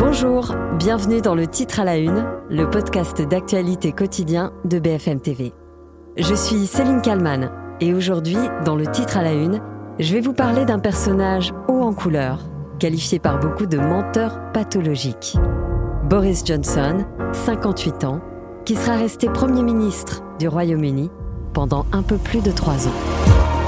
Bonjour, bienvenue dans le titre à la une, le podcast d'actualité quotidien de BFM TV. Je suis Céline Kalman et aujourd'hui, dans le titre à la une, je vais vous parler d'un personnage haut en couleur, qualifié par beaucoup de menteur pathologique. Boris Johnson, 58 ans, qui sera resté Premier ministre du Royaume-Uni pendant un peu plus de trois ans.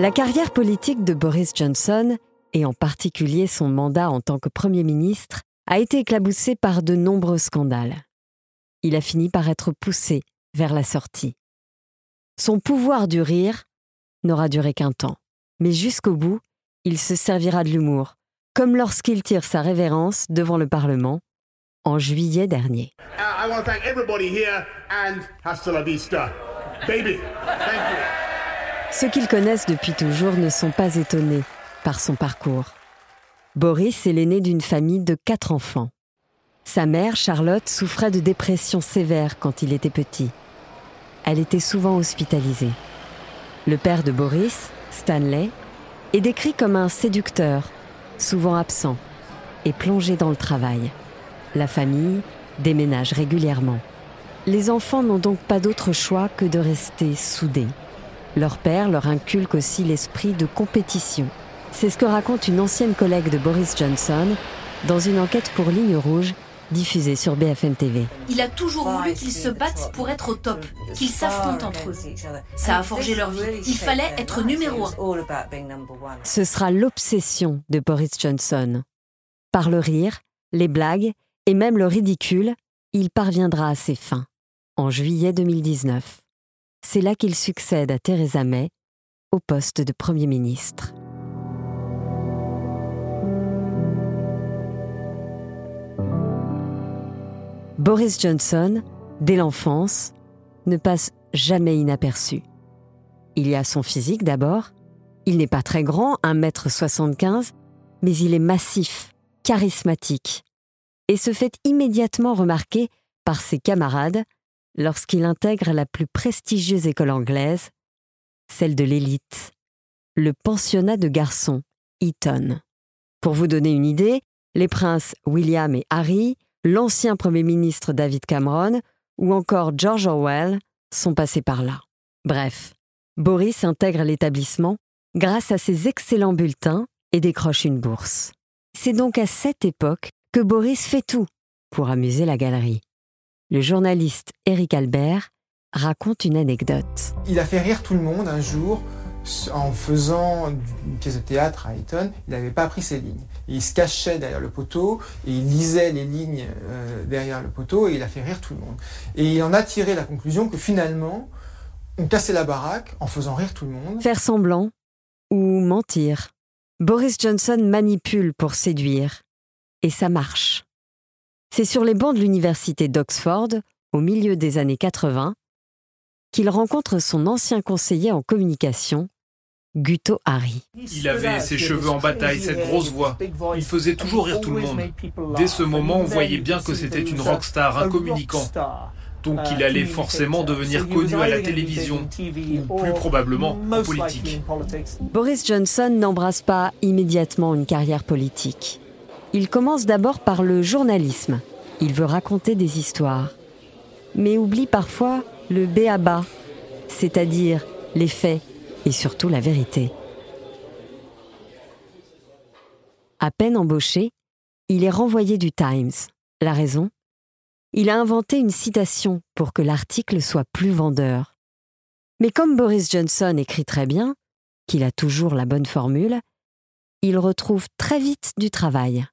La carrière politique de Boris Johnson, et en particulier son mandat en tant que Premier ministre, a été éclaboussé par de nombreux scandales. Il a fini par être poussé vers la sortie. Son pouvoir du rire n'aura duré qu'un temps, mais jusqu'au bout, il se servira de l'humour, comme lorsqu'il tire sa révérence devant le Parlement en juillet dernier. Ceux qui le connaissent depuis toujours ne sont pas étonnés par son parcours. Boris est l'aîné d'une famille de quatre enfants. Sa mère, Charlotte, souffrait de dépression sévère quand il était petit. Elle était souvent hospitalisée. Le père de Boris, Stanley, est décrit comme un séducteur, souvent absent et plongé dans le travail. La famille déménage régulièrement. Les enfants n'ont donc pas d'autre choix que de rester soudés. Leur père leur inculque aussi l'esprit de compétition. C'est ce que raconte une ancienne collègue de Boris Johnson dans une enquête pour Ligne Rouge diffusée sur BFM TV. Il a toujours voulu qu'ils se battent pour être au top, qu'ils s'affrontent entre eux. Ça a forgé leur vie. Il fallait être numéro un. Ce sera l'obsession de Boris Johnson. Par le rire, les blagues et même le ridicule, il parviendra à ses fins. En juillet 2019 c'est là qu'il succède à Theresa May au poste de Premier ministre. Boris Johnson, dès l'enfance, ne passe jamais inaperçu. Il y a son physique d'abord. Il n'est pas très grand, 1m75, mais il est massif, charismatique, et se fait immédiatement remarquer par ses camarades lorsqu'il intègre la plus prestigieuse école anglaise, celle de l'élite, le pensionnat de garçons, Eton. Pour vous donner une idée, les princes William et Harry, l'ancien Premier ministre David Cameron ou encore George Orwell sont passés par là. Bref, Boris intègre l'établissement grâce à ses excellents bulletins et décroche une bourse. C'est donc à cette époque que Boris fait tout pour amuser la galerie le journaliste Eric Albert raconte une anecdote. Il a fait rire tout le monde un jour en faisant une pièce de théâtre à Eton, il n'avait pas appris ses lignes. Il se cachait derrière le poteau et il lisait les lignes euh, derrière le poteau et il a fait rire tout le monde. Et il en a tiré la conclusion que finalement, on cassait la baraque en faisant rire tout le monde. Faire semblant ou mentir. Boris Johnson manipule pour séduire. Et ça marche. C'est sur les bancs de l'université d'Oxford, au milieu des années 80, qu'il rencontre son ancien conseiller en communication, Guto Hari. Il avait ses cheveux en bataille, cette grosse voix. Il faisait toujours rire tout le monde. Dès ce moment, on voyait bien que c'était une rockstar, un communicant. Donc il allait forcément devenir connu à la télévision, ou plus probablement en politique. Boris Johnson n'embrasse pas immédiatement une carrière politique. Il commence d'abord par le journalisme. Il veut raconter des histoires, mais oublie parfois le B à bas, c'est-à-dire les faits et surtout la vérité. À peine embauché, il est renvoyé du Times. La raison? Il a inventé une citation pour que l'article soit plus vendeur. Mais comme Boris Johnson écrit très bien, qu'il a toujours la bonne formule, il retrouve très vite du travail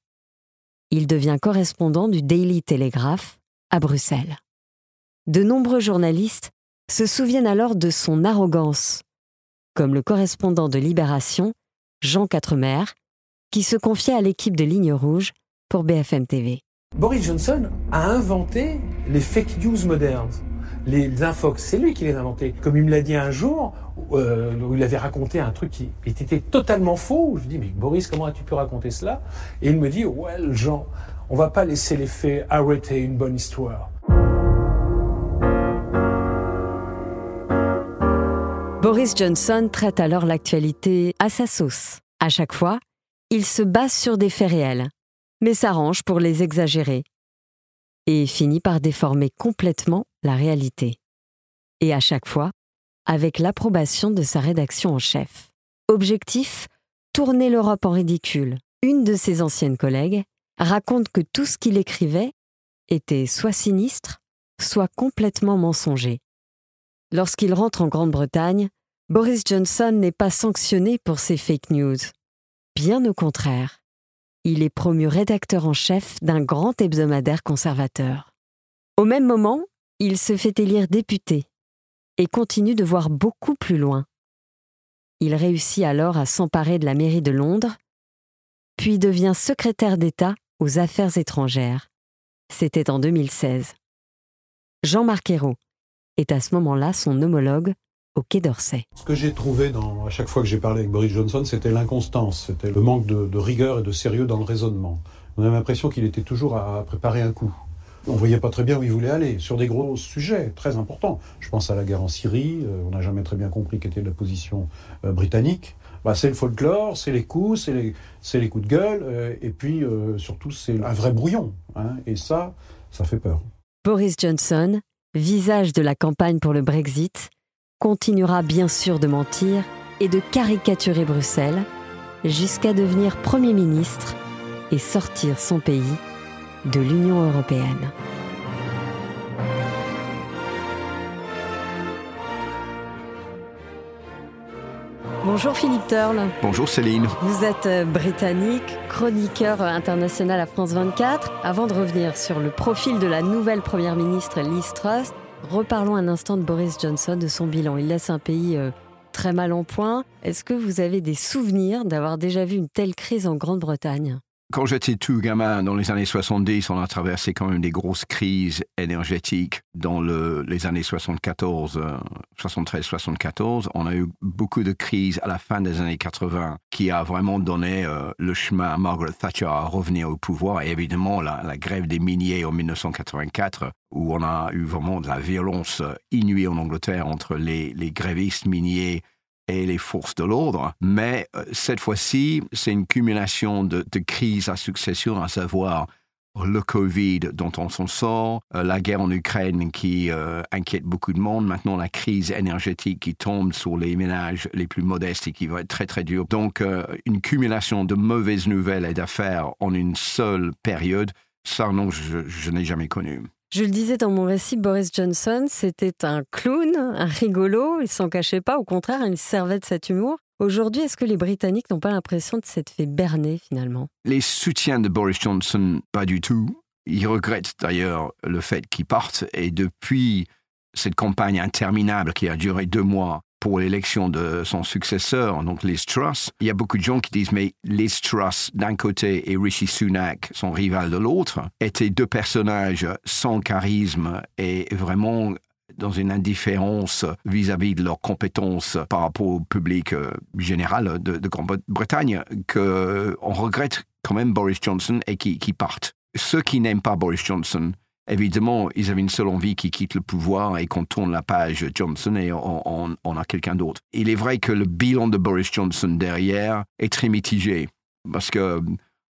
il devient correspondant du Daily Telegraph à Bruxelles. De nombreux journalistes se souviennent alors de son arrogance, comme le correspondant de Libération, Jean Quatremer, qui se confiait à l'équipe de Ligne Rouge pour BFM TV. Boris Johnson a inventé les fake news modernes les infox, c'est lui qui les a inventés. Comme il me l'a dit un jour, euh, où il avait raconté un truc qui était totalement faux. Je dis, mais Boris, comment as-tu pu raconter cela? Et il me dit, well, Jean, on va pas laisser les faits arrêter une bonne histoire. Boris Johnson traite alors l'actualité à sa sauce. À chaque fois, il se base sur des faits réels, mais s'arrange pour les exagérer et finit par déformer complètement la réalité. Et à chaque fois, avec l'approbation de sa rédaction en chef. Objectif Tourner l'Europe en ridicule. Une de ses anciennes collègues raconte que tout ce qu'il écrivait était soit sinistre, soit complètement mensonger. Lorsqu'il rentre en Grande-Bretagne, Boris Johnson n'est pas sanctionné pour ses fake news. Bien au contraire, il est promu rédacteur en chef d'un grand hebdomadaire conservateur. Au même moment, il se fait élire député et continue de voir beaucoup plus loin. Il réussit alors à s'emparer de la mairie de Londres, puis devient secrétaire d'État aux Affaires étrangères. C'était en 2016. Jean-Marc est à ce moment-là son homologue au Quai d'Orsay. Ce que j'ai trouvé à chaque fois que j'ai parlé avec Boris Johnson, c'était l'inconstance, c'était le manque de, rigueur et de sérieux dans le raisonnement. On avait l'impression qu'il était toujours à préparer un coup. On ne voyait pas très bien où il voulait aller, sur des gros sujets très importants. Je pense à la guerre en Syrie, euh, on n'a jamais très bien compris quelle était la position euh, britannique. Bah, c'est le folklore, c'est les coups, c'est les, les, coups de gueule, euh, et puis surtout c'est un vrai brouillon. Hein, et ça, ça fait peur. Boris Johnson, visage de la campagne pour le Brexit, continuera bien sûr de mentir et de caricaturer Bruxelles jusqu'à devenir Premier ministre et sortir son pays de l'Union européenne. Bonjour Philippe Turle. Bonjour Céline. Vous êtes euh, britannique, chroniqueur international à France 24. Avant de revenir sur le profil de la nouvelle première ministre Liz Truss, reparlons un instant de Boris Johnson, de son bilan. Il laisse un pays euh, très mal en point. Est-ce que vous avez des souvenirs d'avoir déjà vu une telle crise en Grande-Bretagne? Quand j'étais tout gamin, dans les années 70, on a traversé quand même des grosses crises énergétiques. Dans les années 74, 73-74, euh, on a eu beaucoup de crises à la fin des années 80 qui a vraiment donné euh, le chemin à Margaret Thatcher à revenir au pouvoir. Et évidemment, la, grève des miniers en 1984, où on a eu vraiment de la violence inouïe en Angleterre entre les grévistes miniers et les forces de l'ordre. Mais euh, cette fois-ci, c'est une cumulation de, crises à succession, à savoir le Covid dont on s'en sort, euh, la guerre en Ukraine qui euh, inquiète beaucoup de monde, maintenant la crise énergétique qui tombe sur les ménages les plus modestes et qui va être très très dure. Donc une cumulation de mauvaises nouvelles et d'affaires en une seule période, ça non, je n'ai jamais connu. Je le disais dans mon récit, Boris Johnson, c'était un clown, un rigolo, il s'en cachait pas, au contraire, il servait de cet humour. Aujourd'hui, est-ce que les Britanniques n'ont pas l'impression de s'être fait berner finalement? Les soutiens de Boris Johnson, pas du tout. Ils regrettent d'ailleurs le fait qu'il parte et depuis cette campagne interminable qui a duré deux mois, pour l'élection de son successeur, donc Liz Truss. Il y a beaucoup de gens qui disent mais Liz Truss d'un côté et Rishi Sunak, son rival de l'autre, étaient deux personnages sans charisme et vraiment dans une indifférence vis-à-vis de leurs compétences par rapport au public euh, général de, Grande-Bretagne qu'on regrette quand même Boris Johnson et qui, qui partent. Ceux qui n'aiment pas Boris Johnson Évidemment, ils avaient une seule envie qui quitte le pouvoir et qu'on tourne la page Johnson et on, a quelqu'un d'autre. Il est vrai que le bilan de Boris Johnson derrière est très mitigé parce que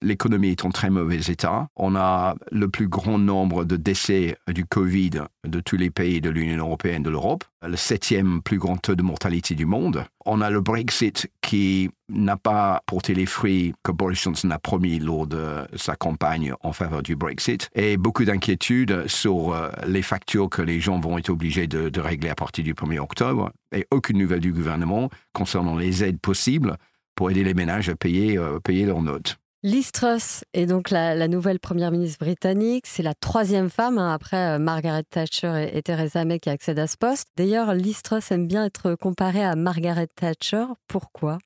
l'économie est en très mauvais état. On a le plus grand nombre de décès du Covid de tous les pays de l'Union européenne de l'Europe, le septième plus grand taux de mortalité du monde. On a le Brexit qui n'a pas porté les fruits que Boris Johnson a promis lors de sa campagne en faveur du Brexit et beaucoup d'inquiétudes sur euh, les factures que les gens vont être obligés de, régler à partir du 1er octobre et aucune nouvelle du gouvernement concernant les aides possibles pour aider les ménages à payer, euh, payer leurs notes. Liz Truss est donc la, nouvelle première ministre britannique. C'est la troisième femme hein, après euh, Margaret Thatcher et, Theresa May qui accèdent à ce poste. D'ailleurs, Liz Truss aime bien être comparée à Margaret Thatcher. Pourquoi?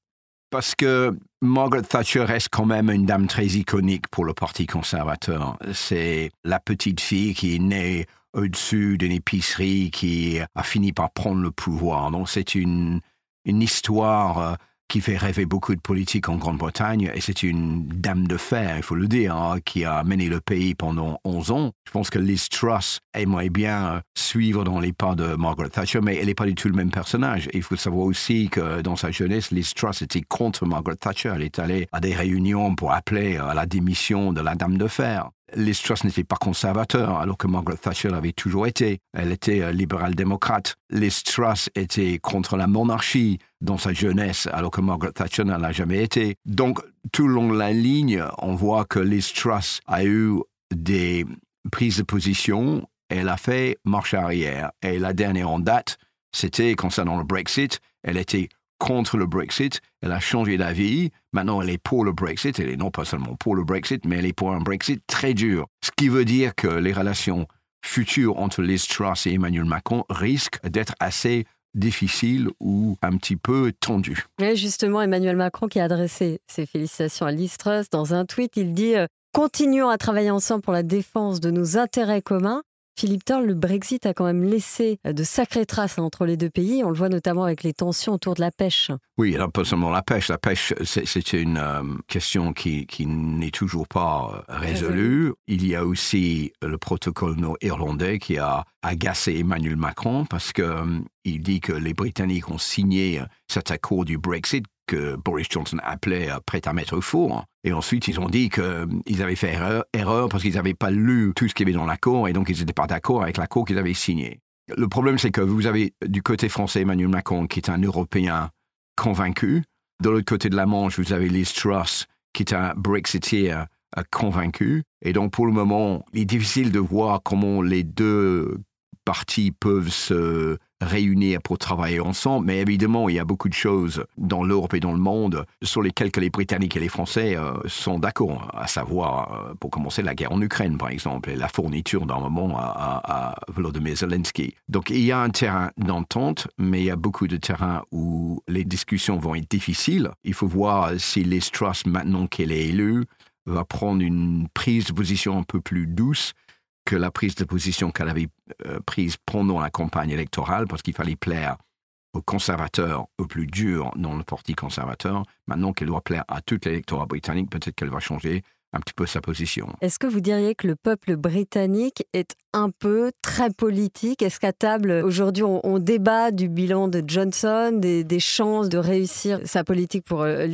Parce que Margaret Thatcher reste quand même une dame très iconique pour le Parti conservateur. C'est la petite fille qui est née au-dessus d'une épicerie qui a fini par prendre le pouvoir. Donc c'est une, une histoire euh, qui fait rêver beaucoup de politiques en Grande-Bretagne, et c'est une dame de fer, il faut le dire, hein, qui a mené le pays pendant 11 ans. Je pense que Liz Truss aimerait bien euh, suivre dans les pas de Margaret Thatcher, mais elle n'est pas du tout le même personnage. il faut savoir aussi que dans sa jeunesse, Liz Truss était contre Margaret Thatcher. Elle est allée à des réunions pour appeler à la démission de la dame de fer. Liz Truss n'était pas conservateur, alors que Margaret Thatcher l'avait toujours été. Elle était euh, libérale-démocrate. Liz Truss était contre la monarchie dans sa jeunesse, alors que Margaret Thatcher n'en a jamais été. Donc, tout le long de la ligne, on voit que Liz Truss a eu des prises de position. Elle a fait marche arrière. Et la dernière en date, c'était concernant le Brexit. Elle était contre le Brexit, elle a changé d'avis, maintenant elle est pour le Brexit, elle est non pas seulement pour le Brexit, mais elle est pour un Brexit très dur. Ce qui veut dire que les relations futures entre Liz Truss et Emmanuel Macron risquent d'être assez difficiles ou un petit peu tendues. Justement, Emmanuel Macron qui a adressé ses félicitations à Liz Truss dans un tweet, il dit euh, Continuons à travailler ensemble pour la défense de nos intérêts communs Philippe Thorne, le Brexit a quand même laissé de sacrées traces entre les deux pays. On le voit notamment avec les tensions autour de la pêche. Oui, alors pas seulement la pêche. La pêche, c'est une euh, question qui, qui n'est toujours pas euh, résolue. Il y a aussi le protocole irlandais qui a agacé Emmanuel Macron parce qu'il euh, dit que les Britanniques ont signé cet accord du Brexit que Boris Johnson appelait euh, prêt à mettre au four. Et ensuite, ils ont dit qu'ils euh, avaient fait erreur, parce qu'ils n'avaient pas lu tout ce qui y avait dans l'accord et donc ils n'étaient pas d'accord avec l'accord qu'ils avaient signé. Le problème, c'est que vous avez du côté français Emmanuel Macron, qui est un Européen convaincu. De l'autre côté de la Manche, vous avez Liz Truss, qui est un Brexiteer euh, convaincu. Et donc, pour le moment, il est difficile de voir comment les deux parties peuvent se réunir pour travailler ensemble. Mais évidemment, il y a beaucoup de choses dans l'Europe et dans le monde sur lesquelles les Britanniques et les Français euh, sont d'accord, à savoir, euh, pour commencer, la guerre en Ukraine, par exemple, et la fourniture d'armement à, à, Volodymyr Zelensky. Donc il y a un terrain d'entente, mais il y a beaucoup de terrains où les discussions vont être difficiles. Il faut voir si les Truss, maintenant qu'elle est élue, va prendre une prise de position un peu plus douce que la prise de position qu'elle avait euh, prise pendant la campagne électorale, parce qu'il fallait plaire aux conservateurs, aux plus durs dans le parti conservateur. Maintenant qu'elle doit plaire à tout l'électorat britannique, peut-être qu'elle va changer un petit peu sa position. Est-ce que vous diriez que le peuple britannique est un peu très politique? Est-ce qu'à table, aujourd'hui, on, débat du bilan de Johnson, des, chances de réussir sa politique pour euh,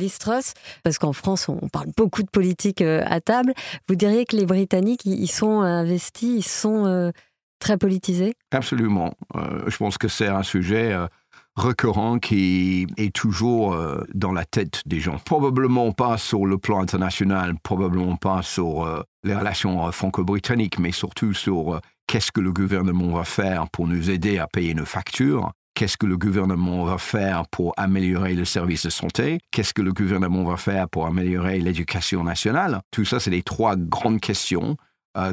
Parce qu'en France, on parle beaucoup de politique euh, à table. Vous diriez que les Britanniques, ils sont investis, ils sont euh, très politisés? Absolument. je pense que c'est un sujet récurrent qui est toujours euh, dans la tête des gens. Probablement pas sur le plan international, probablement pas sur euh, les relations euh, franco-britanniques, mais surtout sur qu'est-ce que le gouvernement va faire pour nous aider à payer nos factures. Qu'est-ce que le gouvernement va faire pour améliorer le service de santé Qu'est-ce que le gouvernement va faire pour améliorer l'éducation nationale Tout ça, c'est les trois grandes questions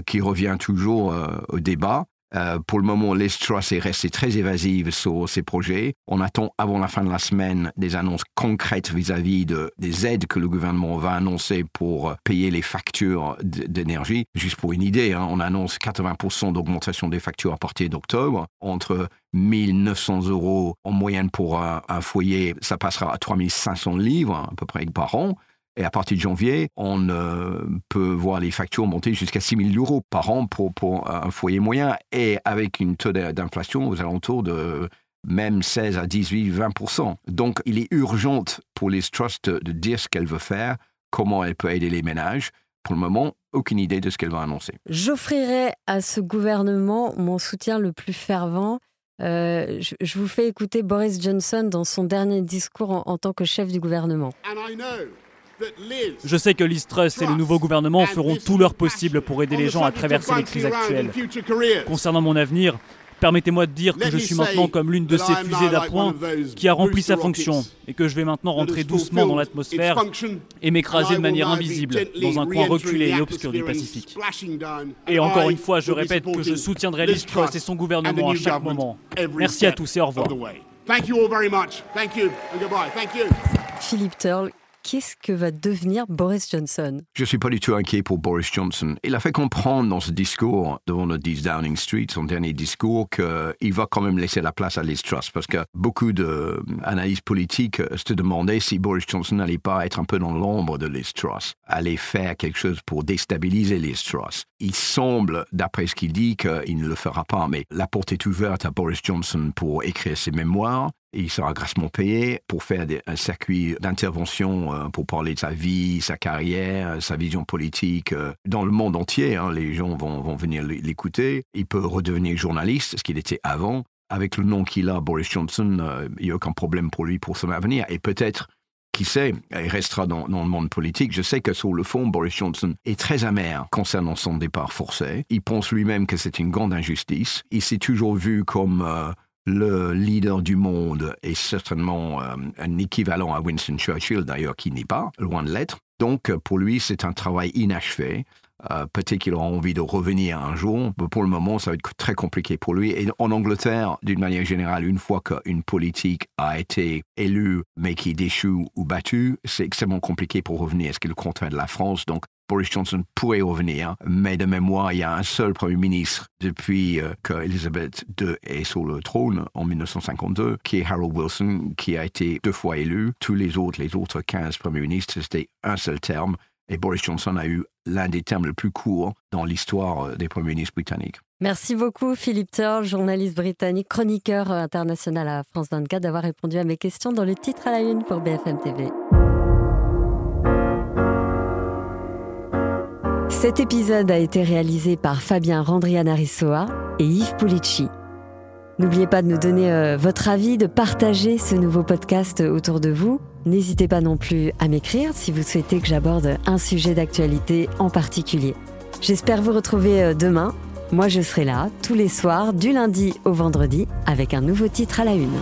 qui reviennent toujours au débat. Euh, pour le moment, Liz Truss est restée très évasive sur ces projets. On attend avant la fin de la semaine des annonces concrètes vis-à-vis de, des aides que le gouvernement va annoncer pour euh, payer les factures d'énergie. Juste pour une idée, hein, on annonce 80% d'augmentation des factures à partir d'octobre. Entre 1900 euros en moyenne pour un, un foyer, ça passera à 3500 livres à peu près par an. Et à partir de janvier, on euh, peut voir les factures monter jusqu'à 6 000 euros par an pour, pour un foyer moyen et avec une taux d'inflation aux alentours de même 16 à 18, 20% Donc, il est urgent pour les trusts de dire ce qu'elle veut faire, comment elle peut aider les ménages. Pour le moment, aucune idée de ce qu'elle va annoncer. J'offrirai à ce gouvernement mon soutien le plus fervent. Euh, je, vous fais écouter Boris Johnson dans son dernier discours en, en tant que chef du gouvernement. Je sais que Liz Truss et le nouveau gouvernement feront tout leur possible pour aider les gens à traverser les crises actuelles. Concernant mon avenir, permettez-moi de dire que je suis maintenant comme l'une de ces fusées d'appoint qui a rempli sa fonction et que je vais maintenant rentrer doucement dans l'atmosphère et m'écraser de manière invisible dans un coin reculé et obscur du Pacifique. Et encore une fois, je répète que je soutiendrai Liz Truss et son gouvernement à chaque moment. Merci à tous et au revoir. Philippe qu'est-ce que va devenir Boris Johnson? Je ne suis pas du tout inquiet pour Boris Johnson. Il a fait comprendre dans ce discours devant le 10 Downing Street, son dernier discours, qu'il va quand même laisser la place à Liz Truss, parce que beaucoup d'analystes politiques se demandaient si Boris Johnson n'allait pas être un peu dans l'ombre de Liz Truss, aller faire quelque chose pour déstabiliser Liz Truss. Il semble, d'après ce qu'il dit, qu'il ne le fera pas, mais la porte est ouverte à Boris Johnson pour écrire ses mémoires il sera grassement payé pour faire un circuit d'intervention euh, pour parler de sa vie, sa carrière, sa vision politique euh, dans le monde entier. Hein. Les gens vont, vont venir l'écouter. Il peut redevenir journaliste, ce qu'il était avant. Avec le nom qu'il a, Boris Johnson, euh, il n'y a aucun problème pour lui pour son avenir. Et peut-être qui sait, il restera dans, dans, le monde politique. Je sais que sur le fond, Boris Johnson est très amer concernant son départ forcé. Il pense lui-même que c'est une grande injustice. Il s'est toujours vu comme le leader du monde est certainement euh, un équivalent à Winston Churchill, d'ailleurs, qui n'est pas, loin de l'être. Donc, pour lui, c'est un travail inachevé. Euh, peut-être qu'il aura envie de revenir un jour, mais pour le moment, ça va être très compliqué pour lui. Et en Angleterre, d'une manière générale, une fois qu'une politique a été élue, mais qui est déchue ou battue, c'est extrêmement compliqué pour revenir. Ce qui est le contraire de la France? Boris Johnson pourrait revenir, mais de mémoire, il y a un seul Premier ministre depuis euh, qu'Elizabeth II est sur le trône en 1952, qui est Harold Wilson, qui a été deux fois élu. Tous les autres, les autres 15 Premiers ministres, c'était un seul terme. Et Boris Johnson a eu l'un des termes les plus courts dans l'histoire euh, des Premiers ministres britanniques. Merci beaucoup Philippe Turl, journaliste britannique, chroniqueur international à France 24, d'avoir répondu à mes questions dans le titre à la une pour BFM TV. Cet épisode a été réalisé par Fabien Randrianarissoa et Yves Pulici. N'oubliez pas de nous donner euh, votre avis, de partager ce nouveau podcast autour de vous. N'hésitez pas non plus à m'écrire si vous souhaitez que j'aborde un sujet d'actualité en particulier. J'espère vous retrouver euh, demain. Moi, je serai là tous les soirs, du lundi au vendredi, avec un nouveau titre à la une.